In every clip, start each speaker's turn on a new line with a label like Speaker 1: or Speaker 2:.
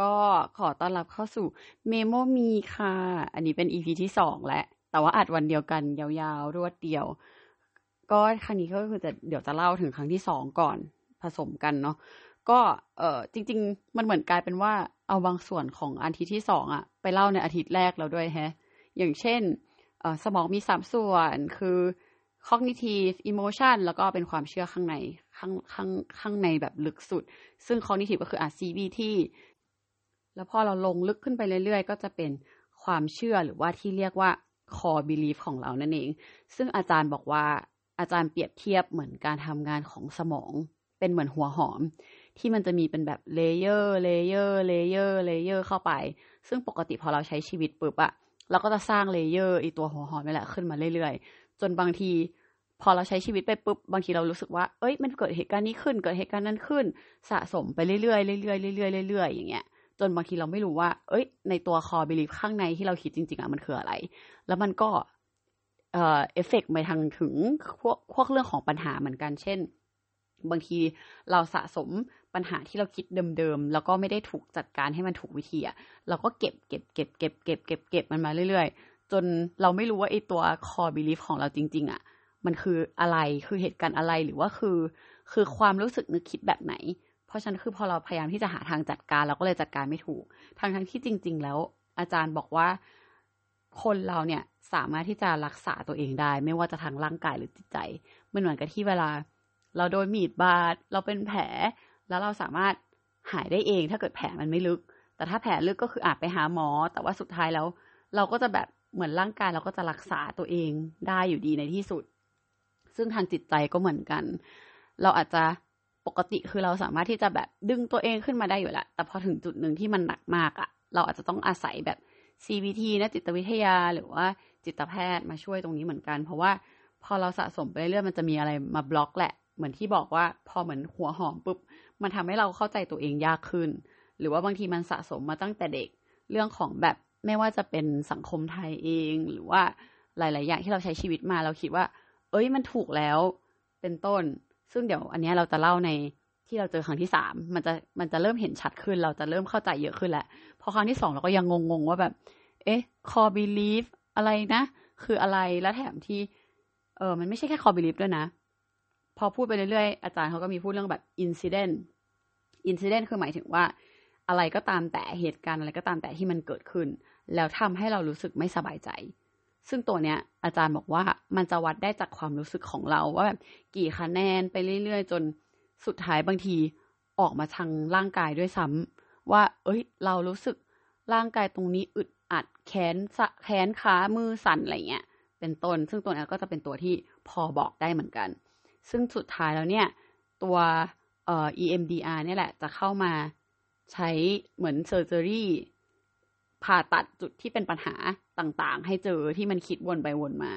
Speaker 1: ก็ขอต้อนรับเข้าสู่เมโมมีค่ะ อันนี้เป็น EP ที่สองแล้วแต่ว่าอัดวันเดียวกันยาวๆ รวดเดียว ก็ครั้งนี้ก็คือจะเดี๋ยวจะเล่าถึงครั้งที่สองก่อนผสมกันเนาะก็เออจริง ๆ มันเหมือนกลายเป็นว่าเอาบางส่วนของอาทิตย์ที่สองอะไปเล่าในอาทิตย์แรกแล้วด้วยแฮะ อย่างเช่น เออสมองมีสามส่วนคือ cognitive emotion แล้วก็เป็นความเชื่อข้างในข้างข้างข้างในแบบลึกสุด ซึ่ง cognitive ก็คืออะ CBT แล้วพอเราลงลึกขึ้นไปเรื่อยๆ ก็จะเป็นความเชื่อหรือว่าที่เรียกว่า core belief ของเรานั่นเอง ซึ่งอาจารย์บอกว่าอาจารย์เปรียบเทียบเหมือนการทำงานของสมอง เป็นเหมือนหัวหอม ที่มันจะมีเป็นแบบ layer layer layer layer เข้าไป ซึ่งปกติพอเราใช้ชีวิตปุ๊บอะเราก็จะสร้าง layer อีตัวหัวหอมนี่แหละขึ้นมาเรื่อยๆ จนบางที พอเราใช้ชีวิตไปปุ๊บบางทีเรารู้สึกว่า เอ้ย มันเกิดเหตุการณ์นี้ขึ้น เกิดเหตุการณ์นั้นขึ้น สะสมไปเรื่อยๆเรื่อยๆเรื่อยๆเรื่อยๆอย่างเงี้ย จนบางทีเราไม่รู้ว่า เอ้ย ในตัว core belief ข้างในที่เราคิดจริงๆอะมันคืออะไร แล้วมันก็ เอ่อ เอฟเฟกไปทางถึงพวกพวกเรื่องของปัญหาเหมือนกัน เช่น บางทีเราสะสมปัญหาที่เราคิดเดิมๆ แล้วก็ไม่ได้ถูกจัดการให้มันถูกวิธีอะ เราก็เก็บเก็บเก็บเก็บเก็บเก็บเก็บมันมาเรื่อยๆ จนเราไม่รู้ว่าไอ้ตัวคอบิลีฟของเราจริง ๆ อะ มันคืออะไรคือเหตุการณ์อะไรหรือว่าคือ คือความรู้สึกนึกคิดแบบไหน เพราะฉะนั้นคือพอเราพยายามที่จะหาทางจัดการเราก็เลยจัดการไม่ถูกทั้งทั้งที่จริง ๆ แล้ว อาจารย์บอกว่าคนเราเนี่ยสามารถที่จะรักษาตัวเองได้ ไม่ว่าจะทางร่างกายหรือจิตใจมันเหมือนกับที่เวลา เราโดนมีดบาดเราเป็นแผล แล้วเราสามารถหายได้เอง ถ้าเกิดแผลมันไม่ลึก แต่ถ้าแผลลึกก็คืออาจไปหาหมอ แต่ว่าสุดท้ายแล้ว เราก็จะแบบเหมือนร่างกายเราก็จะรักษาตัวเองได้อยู่ดีในที่สุด ซึ่งทางจิตใจก็เหมือนกัน เราอาจจะปกติคือเราสามารถที่จะแบบดึงตัวเองขึ้นมาได้อยู่แหละแต่พอถึงจุดหนึ่งที่มันหนักมากอะ่ะเราอาจจะต้องอาศัยแบบ CBT นะจิตวิทยาหรือว่าจิตแพทย์มาช่วยตรงนี้เหมือนกัน เพราะว่าพอเราสะสมไปเรื่อยมันจะมีอะไรมาบล็อกแหละ เหมือนที่บอกว่าพอเหมือนหัวหอมปุ๊บมันทำให้เราเข้าใจตัวเองยากขึ้น หรือว่าบางทีมันสะสมมาตั้งแต่เด็กเรื่องของแบบไม่ว่าจะเป็นสังคมไทยเอง หรือว่าหลาย ๆ อย่างที่เราใช้ชีวิตมาเราคิดว่า เอ้ยมันถูกแล้วเป็นต้น ซึ่งเดี๋ยวอันนี้เราจะเล่าในที่เราเจอครั้งที่สามมันจะมันจะเริ่มเห็นชัดขึ้น เราจะเริ่มเข้าใจเยอะขึ้นแหละพอครั้งที่สองเราก็ยังงงๆว่าแบบ เอ๊ะ core belief อะไรนะ คืออะไรแล้วแถมที่ เออมันไม่ใช่แค่ core belief ด้วยนะ พอพูดไปเรื่อยๆอาจารย์เขาก็มีพูดเรื่องแบบ incident incident คือหมายถึงว่า อะไรก็ตามแต่เหตุการณ์อะไรก็ตามแต่ที่มันเกิดขึ้น แล้วทำให้เรารู้สึกไม่สบายใจ ซึ่งตัวเนี้ยอาจารย์บอกว่ามันจะวัดได้จากความรู้สึกของเราว่าแบบกี่คะแนนไปเรื่อยๆ จนสุดท้ายบางทีออกมาทางร่างกายด้วยซ้ำว่า เอ้ย เรารู้สึกร่างกายตรงนี้อึดอัดแขนแขนขามือสั่นอะไรเงี้ยเป็นต้น ซึ่งตัวนี้ก็จะเป็นตัวที่พอบอกได้เหมือนกัน ซึ่งสุดท้ายแล้วเนี่ยตัวเอ่อ EMDR เนี่ยแหละจะเข้ามาใช้เหมือนเซอร์เจอรี่ ผ่าตัดจุดที่เป็นปัญหาต่างๆ ให้เจอที่มันคิดวนไปวนมา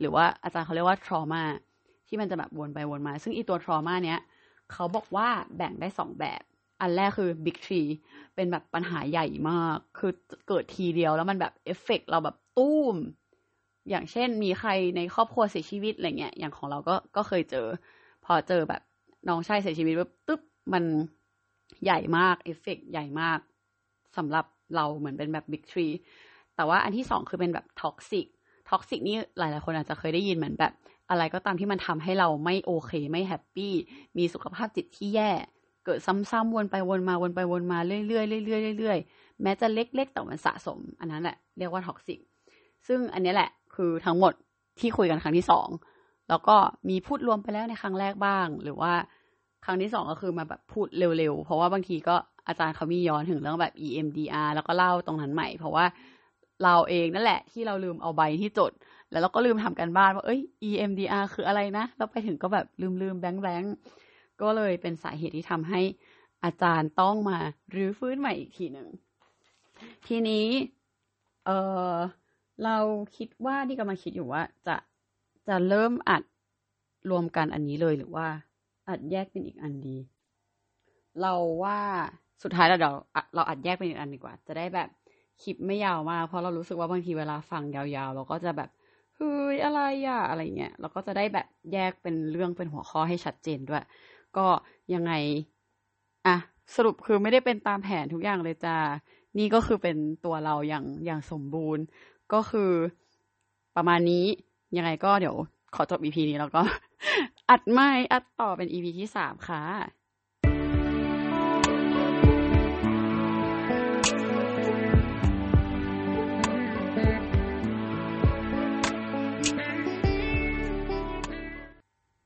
Speaker 1: หรือว่าอาจารย์เขาเรียกว่า trauma ที่มันจะแบบวนไปวนมา ซึ่งอีตัว trauma เนี้ยเขาบอกว่าแบ่งได้สองแบบ อันแรกคือ big tree เป็นแบบปัญหาใหญ่มาก คือเกิดทีเดียวแล้วมันแบบเอฟเฟกเราแบบตุ้ม อย่างเช่นมีใครในครอบครัวเสียชีวิตอะไรเงี้ย อย่างของเราก็ก็เคยเจอ พอเจอแบบน้องชายเสียชีวิตปุ๊บตึ๊บมันใหญ่มากเอฟเฟกใหญ่มากสำหรับ เราเหมือนเป็นแบบ big T แต่ว่าอันที่สองคือเป็นแบบ toxic toxic นี่หลาย ๆ คนอาจจะเคยได้ยินเหมือนแบบ อะไรก็ตามที่มันทำให้เราไม่โอเคไม่ happy มีสุขภาพจิตที่แย่ เกิดซ้ำๆวนไปวนมาวนไปวนมาเรื่อยๆเรื่อยๆเรื่อยๆแม้จะเล็ก ๆ แต่มันสะสม อันนั้นแหละเรียกว่า toxic ซึ่งอันนี้แหละคือทั้งหมดที่คุยกันครั้งที่สองแล้วก็มีพูดรวมไปแล้วในครั้งแรกบ้าง หรือว่าครั้งที่สองก็คือมาแบบพูดเร็วๆ เพราะว่าบางทีก็ อาจารย์เขามีย้อนถึงเรื่องแบบ EMDR แล้วก็เล่าตรงนั้นใหม่ เพราะว่าเราเองนั่นแหละที่เราลืมเอาใบที่จด แล้วเราก็ลืมทำการบ้านว่าเอ้ย EMDR คืออะไรนะแล้วไปถึงก็แบบลืมลืม blank blankก็เลยเป็นสาเหตุที่ทำให้อาจารย์ต้องมารื้อฟื้นใหม่อีกทีหนึ่งทีนี้เออเราคิดว่าที่กำลังคิดอยู่ว่า จะจะเริ่มอัดรวมกันอันนี้เลยหรือว่าอัดแยกเป็นอีกอันดี เราว่า สุดท้ายเราเดี๋ยวเราอัดแยกเป็นอีกอันดีกว่า จะได้แบบคลิปไม่ยาวมาก เพราะเรารู้สึกว่าบางทีเวลาฟังยาวๆ เราก็จะแบบเฮ้ยอะไรอะอะไรเงี้ยเราก็จะได้แบบแยกเป็นเรื่องเป็นหัวข้อให้ชัดเจนด้วย ก็ยังไงอะสรุปคือไม่ได้เป็นตามแผนทุกอย่างเลยจ้านี่ก็คือเป็นตัวเราอย่างอย่างสมบูรณ์ ก็คือประมาณนี้ยังไงก็เดี๋ยวขอจบ EP นี้แล้วก็ อัดไม่อัดต่อเป็น EP ที่สามค่ะ